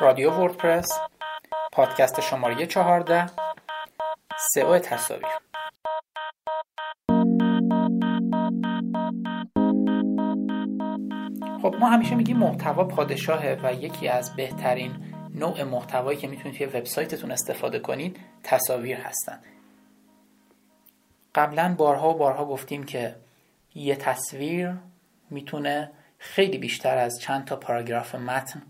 رادیو وردپرس پادکست شماره چهارده سئو تصاویر. خب ما همیشه میگیم محتوا پادشاهه و یکی از بهترین نوع محتوایی که می‌تونید توی وبسایتتون استفاده کنید تصاویر هستن. قبلا بارها و بارها گفتیم که یه تصویر می‌تونه خیلی بیشتر از چند تا پاراگراف متن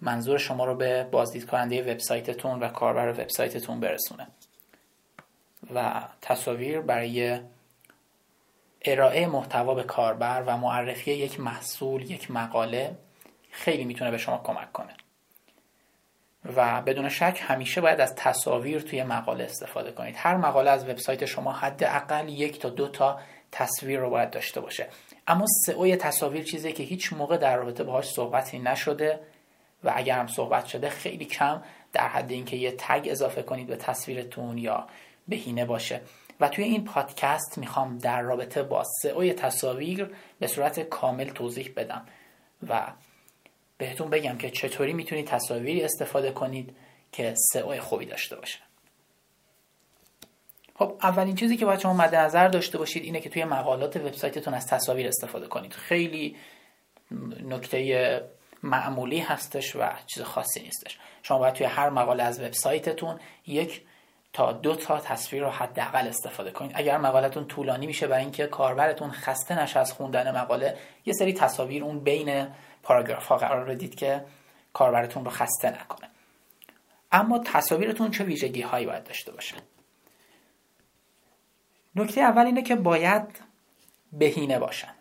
منظور شما رو به بازدید کننده وبسایتتون و کاربر وبسایتتون برسونه. و تصاویر برای ارائه محتوا به کاربر و معرفی یک محصول یک مقاله خیلی می‌تونه به شما کمک کنه. و بدون شک همیشه باید از تصاویر توی مقاله استفاده کنید. هر مقاله از وبسایت شما حداقل یک تا دو تا تصویر رو باید داشته باشه. اما سئو تصاویر چیزی که هیچ موقع در رابطه باهاش صحبتی نشده و اگر هم صحبت شده خیلی کم در حد اینکه یه تگ اضافه کنید به تصویرتون یا بهینه باشه. و توی این پادکست می‌خوام در رابطه با سئو تصاویر به صورت کامل توضیح بدم و بهتون بگم که چطوری می‌تونید تصاویری استفاده کنید که سئو خوبی داشته باشه. خب اولین چیزی که باید شما مد نظر داشته باشید اینه که توی مقالات وبسایتتون از تصاویر استفاده کنید. خیلی نکته معمولی هستش و چیز خاصی نیستش. شما باید توی هر مقاله از وبسایتتون یک تا دو تا تصویر رو حداقل استفاده کنید. اگر مقالتون طولانی میشه برای اینکه کاربرتون خسته نشه از خوندن مقاله یه سری تصاویر اون بین پاراگراف ها قرار بدید که کاربرتون رو خسته نکنه. اما تصاویرتون چه ویژگی هایی باید داشته باشه؟ نکته اول اینه که باید بهینه باشن.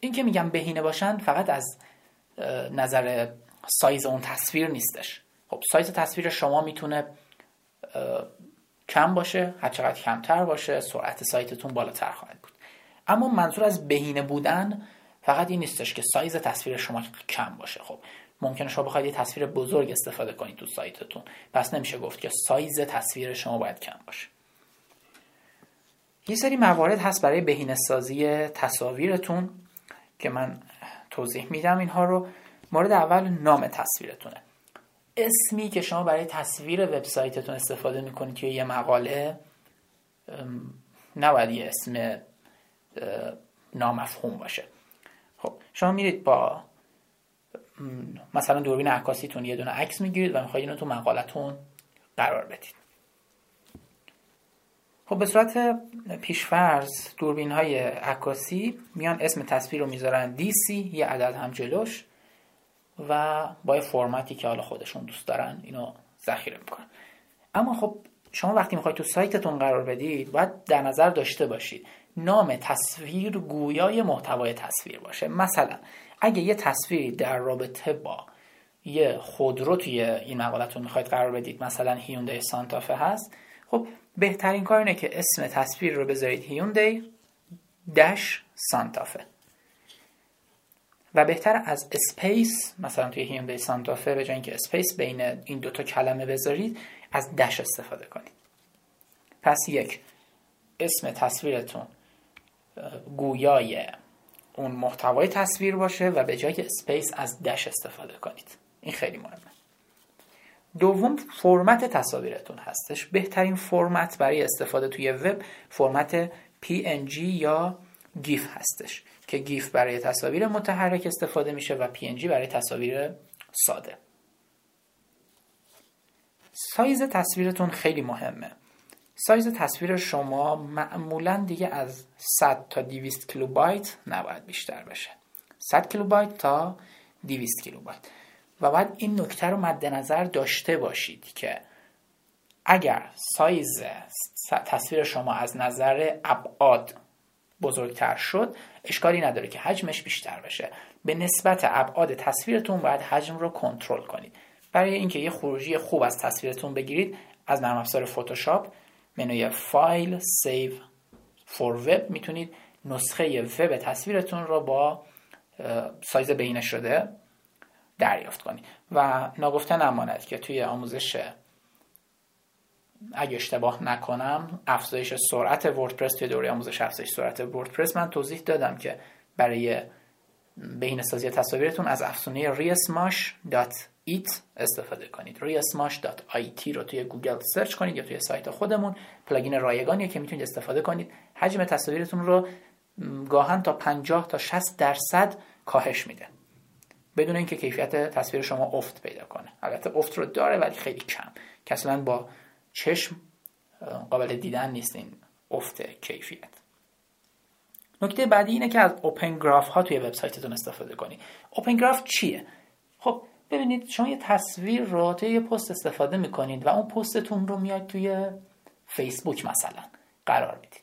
این که میگم بهینه باشن فقط از نظر سایز اون تصویر نیستش. خب سایز تصویر شما می‌تونه کم باشه هر چقدر کمتر باشه سرعت سایتتون بالاتر خواهد بود. اما منظور از بهینه بودن فقط این نیستش که سایز تصویر شما کم باشه. خب ممکنه شما بخواید یه تصویر بزرگ استفاده کنید تو سایتتون. پس نمیشه گفت که سایز تصویر شما باید کم باشه. یه سری موارد هست برای بهینه سازی تصاویرتون که من توضیح میدم اینها رو. مورد اول نام تصویرتونه. اسمی که شما برای تصویر وبسایتتون استفاده می‌کنید توی یه مقاله نباید یه اسم نامفهوم باشه. خب شما میرید با مثلا دوربین عکاسیتون یه دونه عکس می‌گیرید و می‌خواید اینو تو مقالتون قرار بدید. خب به صورت پیشفرض دوربین های عکاسی میان اسم تصویر رو می‌ذارن DC یه عدد هم جلوش و با فرمتی که حالا خودشون دوست دارن اینو ذخیره می‌کنن. اما خب شما وقتی می‌خواید تو سایتتون قرار بدید باید در نظر داشته باشید نام تصویر گویای محتوای تصویر باشه. مثلا اگه یه تصویری در رابطه با یه خودرو توی این مقالتون می‌خواید قرار بدید مثلا هیوندای سانتافه هست خب بهترین کار اینه که اسم تصویر رو بذارید هیوندای dash سانتافه و بهتر از space مثلا توی هیوندای سانتافه به جای اینکه space بین این دوتا کلمه بذارید از dash استفاده کنید. پس یک اسم تصویرتون گویای اون محتوای تصویر باشه و به جای space از dash استفاده کنید. این خیلی مهمه. دوم فرمت تصاویرتون هستش. بهترین فرمت برای استفاده توی وب فرمت PNG یا GIF هستش که GIF برای تصاویر متحرک استفاده میشه و PNG برای تصاویر ساده. سایز تصویرتون خیلی مهمه. سایز تصویر شما معمولا دیگه از 100 تا 200 کیلوبایت نباید بیشتر بشه. 100 کیلوبایت تا 200 کیلوبایت. و باید این نکته رو مد نظر داشته باشید که اگر سایز تصویر شما از نظر ابعاد بزرگتر شد اشکالی نداره که حجمش بیشتر بشه. به نسبت ابعاد تصویرتون باید حجم رو کنترل کنید. برای اینکه یه خروجی خوب از تصویرتون بگیرید از نرم افزار فتوشاپ منوی file save for web می‌تونید نسخه وب تصویرتون رو با سایز بهینه شده دریافت کنید و ناگفته نماند که توی آموزش اگه اشتباه نکنم افزایش سرعت وردپرس توی دوره آموزش افزایش سرعت وردپرس. من توضیح دادم که برای بهینه سازی تصاویرتون از افزونه WP Smush it استفاده کنید. WP Smush it رو توی گوگل سرچ کنید یا توی سایت خودمون. plugin رایگانیه که می‌تونید استفاده کنید. حجم تصاویرتون رو گاهن تا 50 تا 60 درصد کاهش میده. بدون اینکه کیفیت تصویر شما افت پیدا کنه. البته افت رو داره ولی خیلی کم. که اصلا با چشم قابل دیدن نیست این افت کیفیت. نکته بعدی اینه که از اوپن گراف ها توی وبسایتتون استفاده کنید اوپن گراف چیه؟ خب ببینید شما یه تصویر رو توی یه پست استفاده می‌کنید و اون پستتون رو میاد توی فیسبوک مثلا. قرار می‌دید.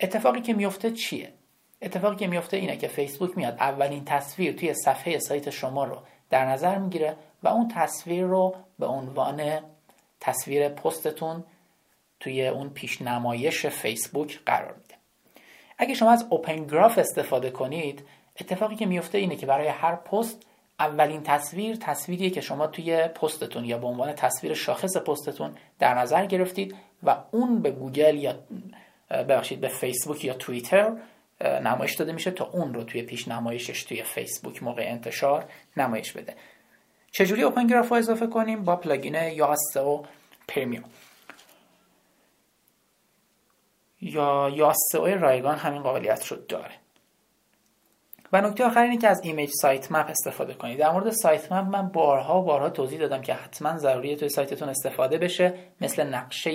اتفاقی که میفته چیه؟ اتفاقی که میفته اینه که فیسبوک میاد اولین تصویر توی صفحه سایت شما رو در نظر می‌گیره و اون تصویر رو به عنوان تصویر پستتون توی اون پیشنمایش فیسبوک قرار میده. اگه شما از Open Graph استفاده کنید اتفاقی که میفته اینه که برای هر پست اولین تصویر تصویریه که شما توی پستتون یا به عنوان تصویر شاخص پستتون در نظر گرفتید و اون به گوگل یا ببخشید به فیسبوک یا توییتر نمایش داده میشه تا اون رو توی پیش نمایشش توی فیسبوک موقع انتشار نمایش بده. چجوری Open Graph رو اضافه کنیم؟ با plugin Yoast premium یا Yoast رایگان همین قابلیت رو داره. و نکته آخر اینه که از image sitemap استفاده کنید. در مورد sitemap من بارها و بارها توضیح دادم که حتما ضروریه توی سایتتون استفاده بشه. مثل نقشه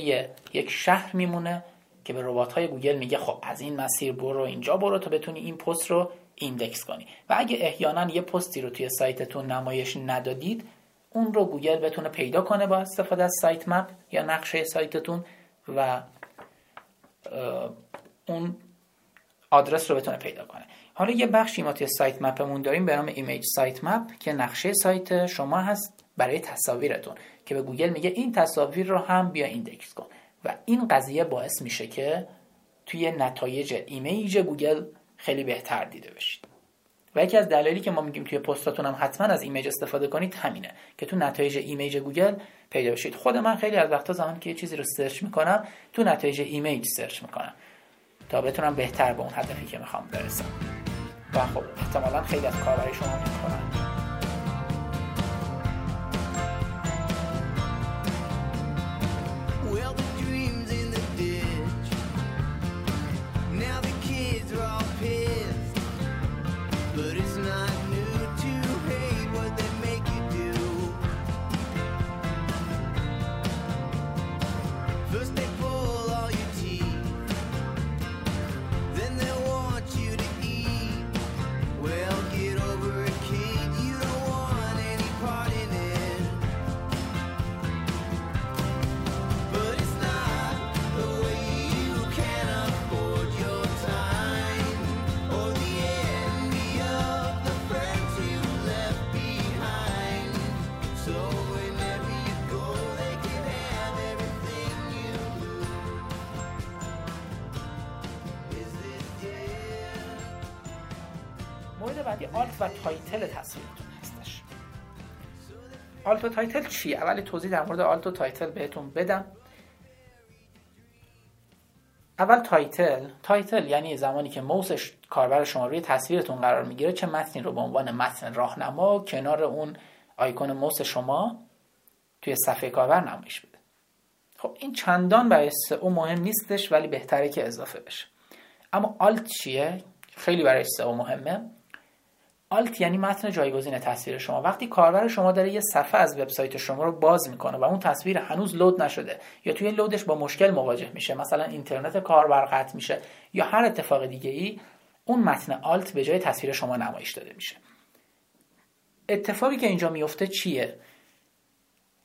یک شهر میمونه. که به ربات های گوگل میگه خب از این مسیر برو اینجا برو تا بتونی این پست رو index کنی. و اگه احیانا یه پستی رو توی سایتتون نمایش ندادید اون رو گوگل بتونه پیدا کنه با استفاده از sitemap یا نقشه سایتتون و اون آدرس رو بتونه پیدا کنه. حالا یه بخشی ما توی sitemap مون داریم به نام image sitemap که نقشه سایت شما هست برای تصاویرتون که به گوگل میگه این تصاویر رو هم بیا index کن. و این قضیه باعث میشه که توی نتایج image گوگل خیلی بهتر دیده بشید. و یکی از دلایلی که ما میگیم توی پستاتون هم حتما از image استفاده کنید همینه که تو نتایج image گوگل پیدا بشید. خود من خیلی از وقتا زمانی که یه چیزی رو search می‌کنم تو نتایج image search می‌کنم تا بتونم بهتر به اون هدفی که می‌خوام برسم. و خب احتمالا خیلی از کاربری شما می‌کنن alt و title تصویرتون هستش. alt و title چی؟ اولی توضیح در مورد alt و title بهتون بدم. اول title title یعنی زمانی که موسش کاربر شما روی تصویرتون قرار می‌گیره چه متنی رو به عنوان متن راهنما کنار اون آیکون موس شما توی صفحه کاربر نمایش بده. خب این چندان برای سئو مهم نیستش ولی بهتره که اضافه بشه. اما alt چیه؟ خیلی برای سئو مهمه. alt یعنی متن جایگزین تصویر شما. وقتی کاربر شما داره یه صفحه از وبسایت شما رو باز می‌کنه و اون تصویر هنوز load نشده یا توی load ش با مشکل مواجه میشه مثلا اینترنت کاربر قطع میشه یا هر اتفاق دیگه ای اون متن alt به جای تصویر شما نمایش داده میشه. اتفاقی که اینجا میفته چیه؟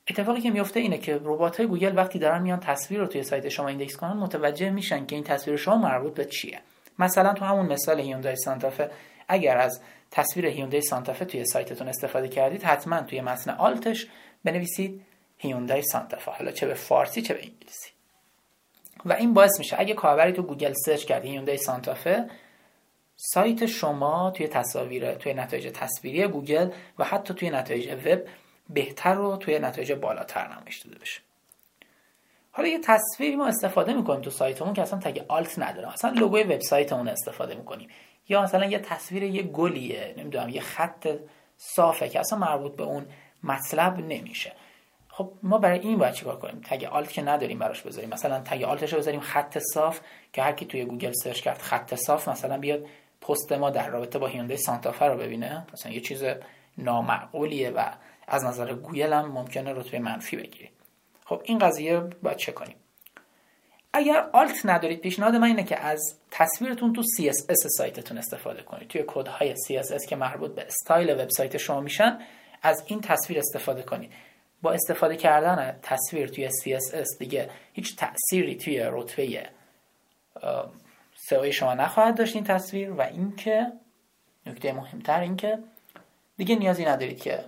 اتفاقی که میفته اینه که ربات های گوگل وقتی دارن میان تصویر رو توی سایت شما index کنن متوجه میشن که این تصویر شما مربوط به چیه. مثلا تو همون مثال هیوندای سانتافه اگر از تصویر هیوندای سانتافه توی سایتتون استفاده کردید. حتما توی متن alt ش بنویسید هیوندای سانتافه حالا چه به فارسی چه به انگلیسی. و این باعث میشه اگه کاربری تو گوگل search کرد هیوندای سانتافه سایت شما توی تصاویر توی نتایج تصویری گوگل و حتی توی نتایج وب بهتر و توی نتایج بالاتر نمایش داده بشه. حالا یه تصویری ما استفاده می‌کنیم تو سایتمون که اصلا tag alt نداره. اصلا لوگوی وبسایتمون استفاده می‌کنیم. یا مثلا یه تصویر یه گلیه نمی‌دونم یه خط صافه که اصلا مربوط به اون مطلب نمیشه. خب ما برای این باید چیکار کنیم؟ tag alt که نداریم براش بذاریم. مثلا tag alt ش رو بذاریم خط صاف که هر کی توی گوگل search کرد خط صاف مثلا بیاد پست ما در رابطه با هیوندای سانتافه رو ببینه. مثلا یه چیز نامعقولیه و از نظر گوگل هم ممکنه رتبه منفی بگیره. خب این قضیه باید چه کنیم؟ اگر alt ندارید پیشنهاد من اینه که از تصویرتون تو CSS سایتتون استفاده کنید. توی کدهای CSS که مربوط به استایل وبسایت شما میشن از این تصویر استفاده کنید. با استفاده کردن تصویر توی CSS دیگه هیچ تأثیری توی رتبه سئو شما نخواهد داشت این تصویر و اینکه نکته مهمتر اینکه دیگه نیازی ندارید که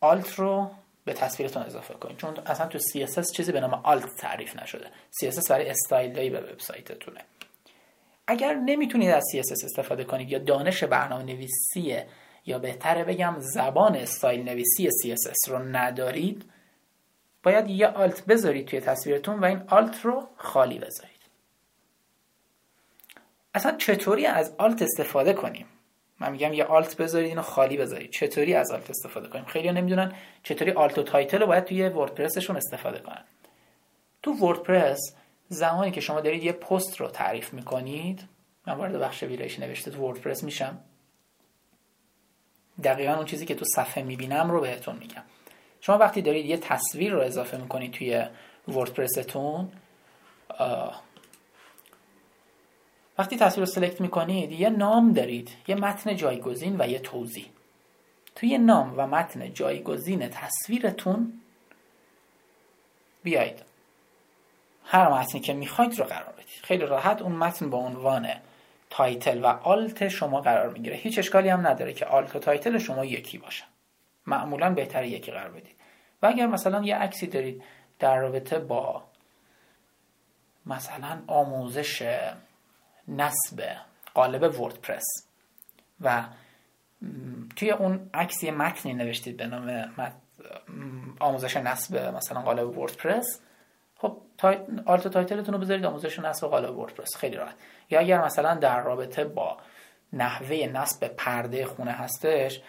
آلت رو به تصویرتون اضافه کنید. چون اصلا تو CSS چیزی به نام آلت تعریف نشده. CSS برای استایل به وبسایتتونه. اگر نمی‌تونید از CSS استفاده کنید یا دانش برنامه نویسی یا بهتره بگم زبان استایل نویسی CSS رو ندارید باید یه آلت بذارید توی تصویرتون و این آلت رو خالی بذارید. اصلا چطوری از alt استفاده کنیم؟ من میگم یه alt بذارید اینو خالی بذارید. چطوری از alt استفاده کنیم؟ خیلی نمی‌دونن چطوری alt و title رو باید توی وردپرسشون استفاده کنن. تو وردپرس زمانی که شما دارید یه پست رو تعریف می‌کنید من وارد بخش ویرایش نوشته تو وردپرس میشم. دقیقا اون چیزی که تو صفحه می‌بینم رو بهتون میگم. شما وقتی دارید یه تصویر رو اضافه می‌کنید توی وردپرستون وقتی تصویر رو select می‌کنید یه نام دارید یه متن جایگزین و یه توضیح. توی نام و متن جایگزین تصویرتون بیایید. هر متنی که می‌خواید رو قرار بدید. خیلی راحت اون متن با عنوان title و alt شما قرار می‌گیره. هیچ اشکالی هم نداره که alt و title شما یکی باشن. معمولا بهتر یکی قرار بدید. و اگر مثلا یه عکسی دارید در رابطه با مثلا آموزش نصب قالب وردپرس. و توی اون عکس یه متنی نوشتید به نام آموزش نصب مثلا قالب وردپرس. خب. آلت تایتلتون رو بذارید آموزش نصب قالب وردپرس. خیلی راحت. یا اگر مثلا در رابطه با نحوه نصب پرده خونه هستش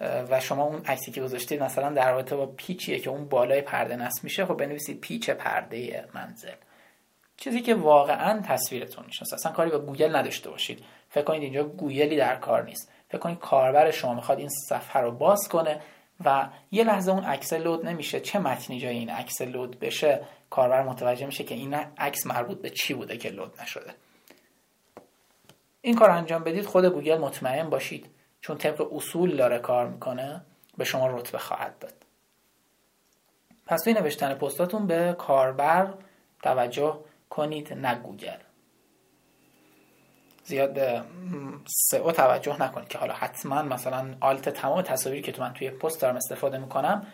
و شما اون عکسی که گذاشتید مثلا در رابطه با پیچیه که اون بالای پرده نصب میشه خب بنویسید پیچ پرده منزل. چیزی که واقعا تصویرتون می‌شناسه. اصلا کاری با گوگل نداشته باشید. فکر کنید اینجا گوگلی در کار نیست. فکر کنید کاربر شما می‌خواد این صفحه رو باز کنه و یه لحظه اون عکس لود نمیشه. چه متنی جای این عکس لود بشه؟ کاربر متوجه میشه که این عکس مربوط به چی بوده که لود نشده. این کار انجام بدید خود گوگل مطمئن باشید. چون طبق اصول داره کار می‌کنه به شما رتبه خواهد داد. پس توی نوشتن پستاتون به کاربر توجه کنید نه گوگل. زیاد سئو توجه نکنید که حالا حتما مثلا alt تمام تصاویری که تو من توی پست دارم استفاده می‌کنم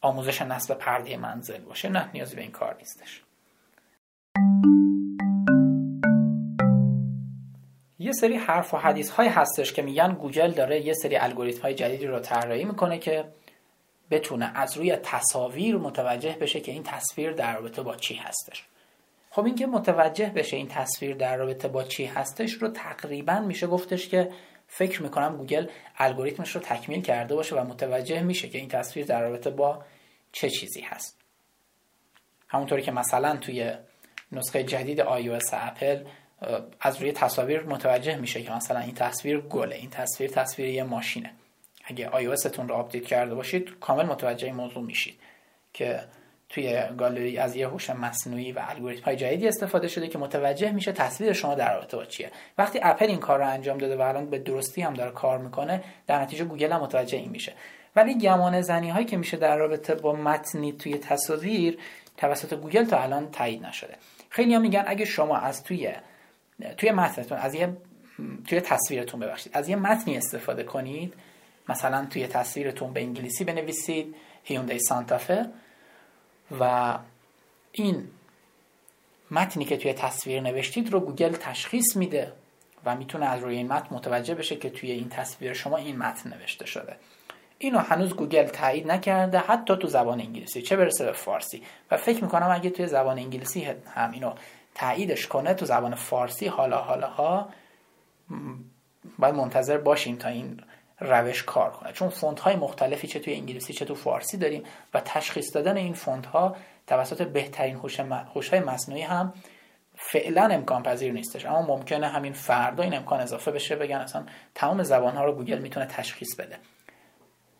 آموزش نصب پرده منزل باشه. نه نیازی به این کار نیستش. یه سری حرف و حدیث های هستش که میگن گوگل داره یه سری الگوریتم های جدیدی رو طراحی می‌کنه که بتونه از روی تصاویر متوجه بشه که این تصویر در رابطه با چی هستش. خب اینکه متوجه بشه این تصویر در رابطه با چی هستش رو تقریبا میشه گفتش که فکر می‌کنم گوگل الگوریتمش رو تکمیل کرده باشه و متوجه میشه که این تصویر در رابطه با چه چیزی هست. همونطوری که مثلا توی نسخه جدید iOS اپل از روی تصاویر متوجه میشه که مثلا این تصویر گله این تصویر تصویر یه ماشینه. اگه iOS تون رو update کرده باشید کامل متوجه این موضوع میشید که توی گالری از یه هوش مصنوعی و الگوریتم های جدیدی استفاده شده که متوجه میشه تصویر شما در رابطه با چیه. وقتی اپل این کار رو انجام داده و الان به درستی هم داره کار می‌کنه در نتیجه گوگل هم متوجه این میشه. ولی گمان زنی هایی که میشه در رابطه با متنی توی تصاویر توسط گوگل تا الان تایید نشده. خیلی هم میگن اگه شما از توی توی متنتون از یه توی تصویرتون ببخشید از یه متنی استفاده کنید مثلا توی تصویرتون به انگلیسی بنویسید هیوندای سانتافه و این متنی که توی تصویر نوشتید رو گوگل تشخیص میده و می‌تونه از روی این متن متوجه بشه که توی این تصویر شما این متن نوشته شده. اینو هنوز گوگل تایید نکرده حتی تو زبان انگلیسی. چه برسه به فارسی؟ و فکر می‌کنم اگه توی زبان انگلیسی هم اینو تاییدش کنه تو زبان فارسی حالا حالا ها باید منتظر باشیم تا این روش کار کنه. چون فونت های مختلفی چه توی انگلیسی چه تو فارسی داریم و تشخیص دادن این فونت ها توسط بهترین هوش های مصنوعی هم فعلا امکان پذیر نیستش. اما ممکنه همین فردا این امکان اضافه بشه بگن اصلا تمام زبان ها رو گوگل می‌تونه تشخیص بده.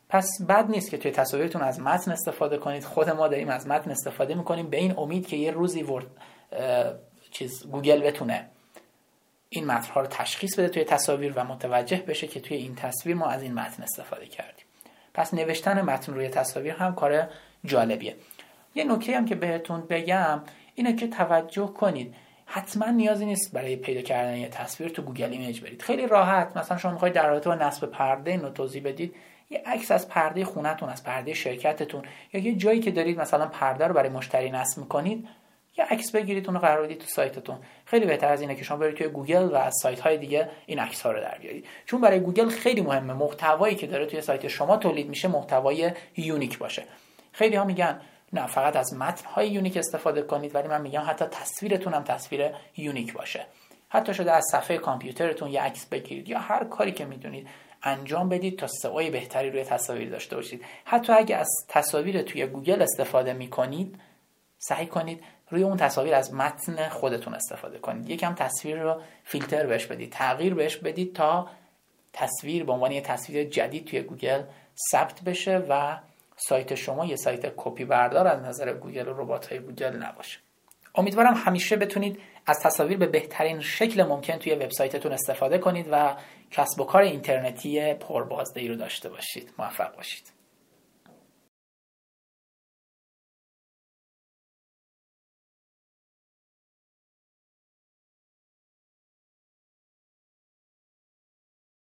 پس بد نیست که توی تصاویرتون از متن استفاده کنید. خود ما داریم از متن استفاده می‌کنیم. به این امید که یه روزی ورد چیز گوگل بتونه این متنها رو تشخیص بده توی تصاویر و متوجه بشه که توی این تصویر ما از این متن استفاده کردیم. پس نوشتن متن روی تصاویر هم کار جالبیه. یه نکته هم که بهتون بگم اینه که توجه کنید. حتما نیازی نیست برای پیدا کردن یه تصویر تو Google Images برید. خیلی راحت. مثلا شما می‌خواید در رابطه با نصب پرده اینو توضیح بدید. یه عکس از پرده خونتون از پرده شرکتتون یا یه جایی که دارید مثلا پرده رو برای مشتری نصب می‌کنید یه عکس بگیرید اون قرار بدید تو سایتتون. خیلی بهتر از اینه که شما برید توی گوگل و از سایت های دیگه این عکس ها رو در بیارید. چون برای گوگل خیلی مهمه. محتوایی که داره توی سایت شما تولید میشه محتوای unique باشه. خیلی ها میگن نه فقط از متن های unique استفاده کنید ولی من میگم حتی تصویرتون هم تصویر unique باشه. حتی شده از صفحه کامپیوترتون یه عکس بگیرید یا هر کاری که می‌دونید انجام بدید تا سئو بهتری روی تصاویر داشته باشید. حتی اگه از تصاویر توی گوگل استفاده می‌کنید سعی کنید روی اون تصاویر از متن خودتون استفاده کنید. یکم تصویر رو فیلتر بهش بدید. تغییر بهش بدید تا تصویر به عنوان یه تصویر جدید توی گوگل ثبت بشه و سایت شما یه سایت کپی بردار از نظر گوگل و ربات های گوگل نباشه. امیدوارم همیشه بتونید از تصاویر به بهترین شکل ممکن توی وبسایتتون استفاده کنید و کسب و کار اینترنتی پربازدهی رو داشته باشید. موفق باشید.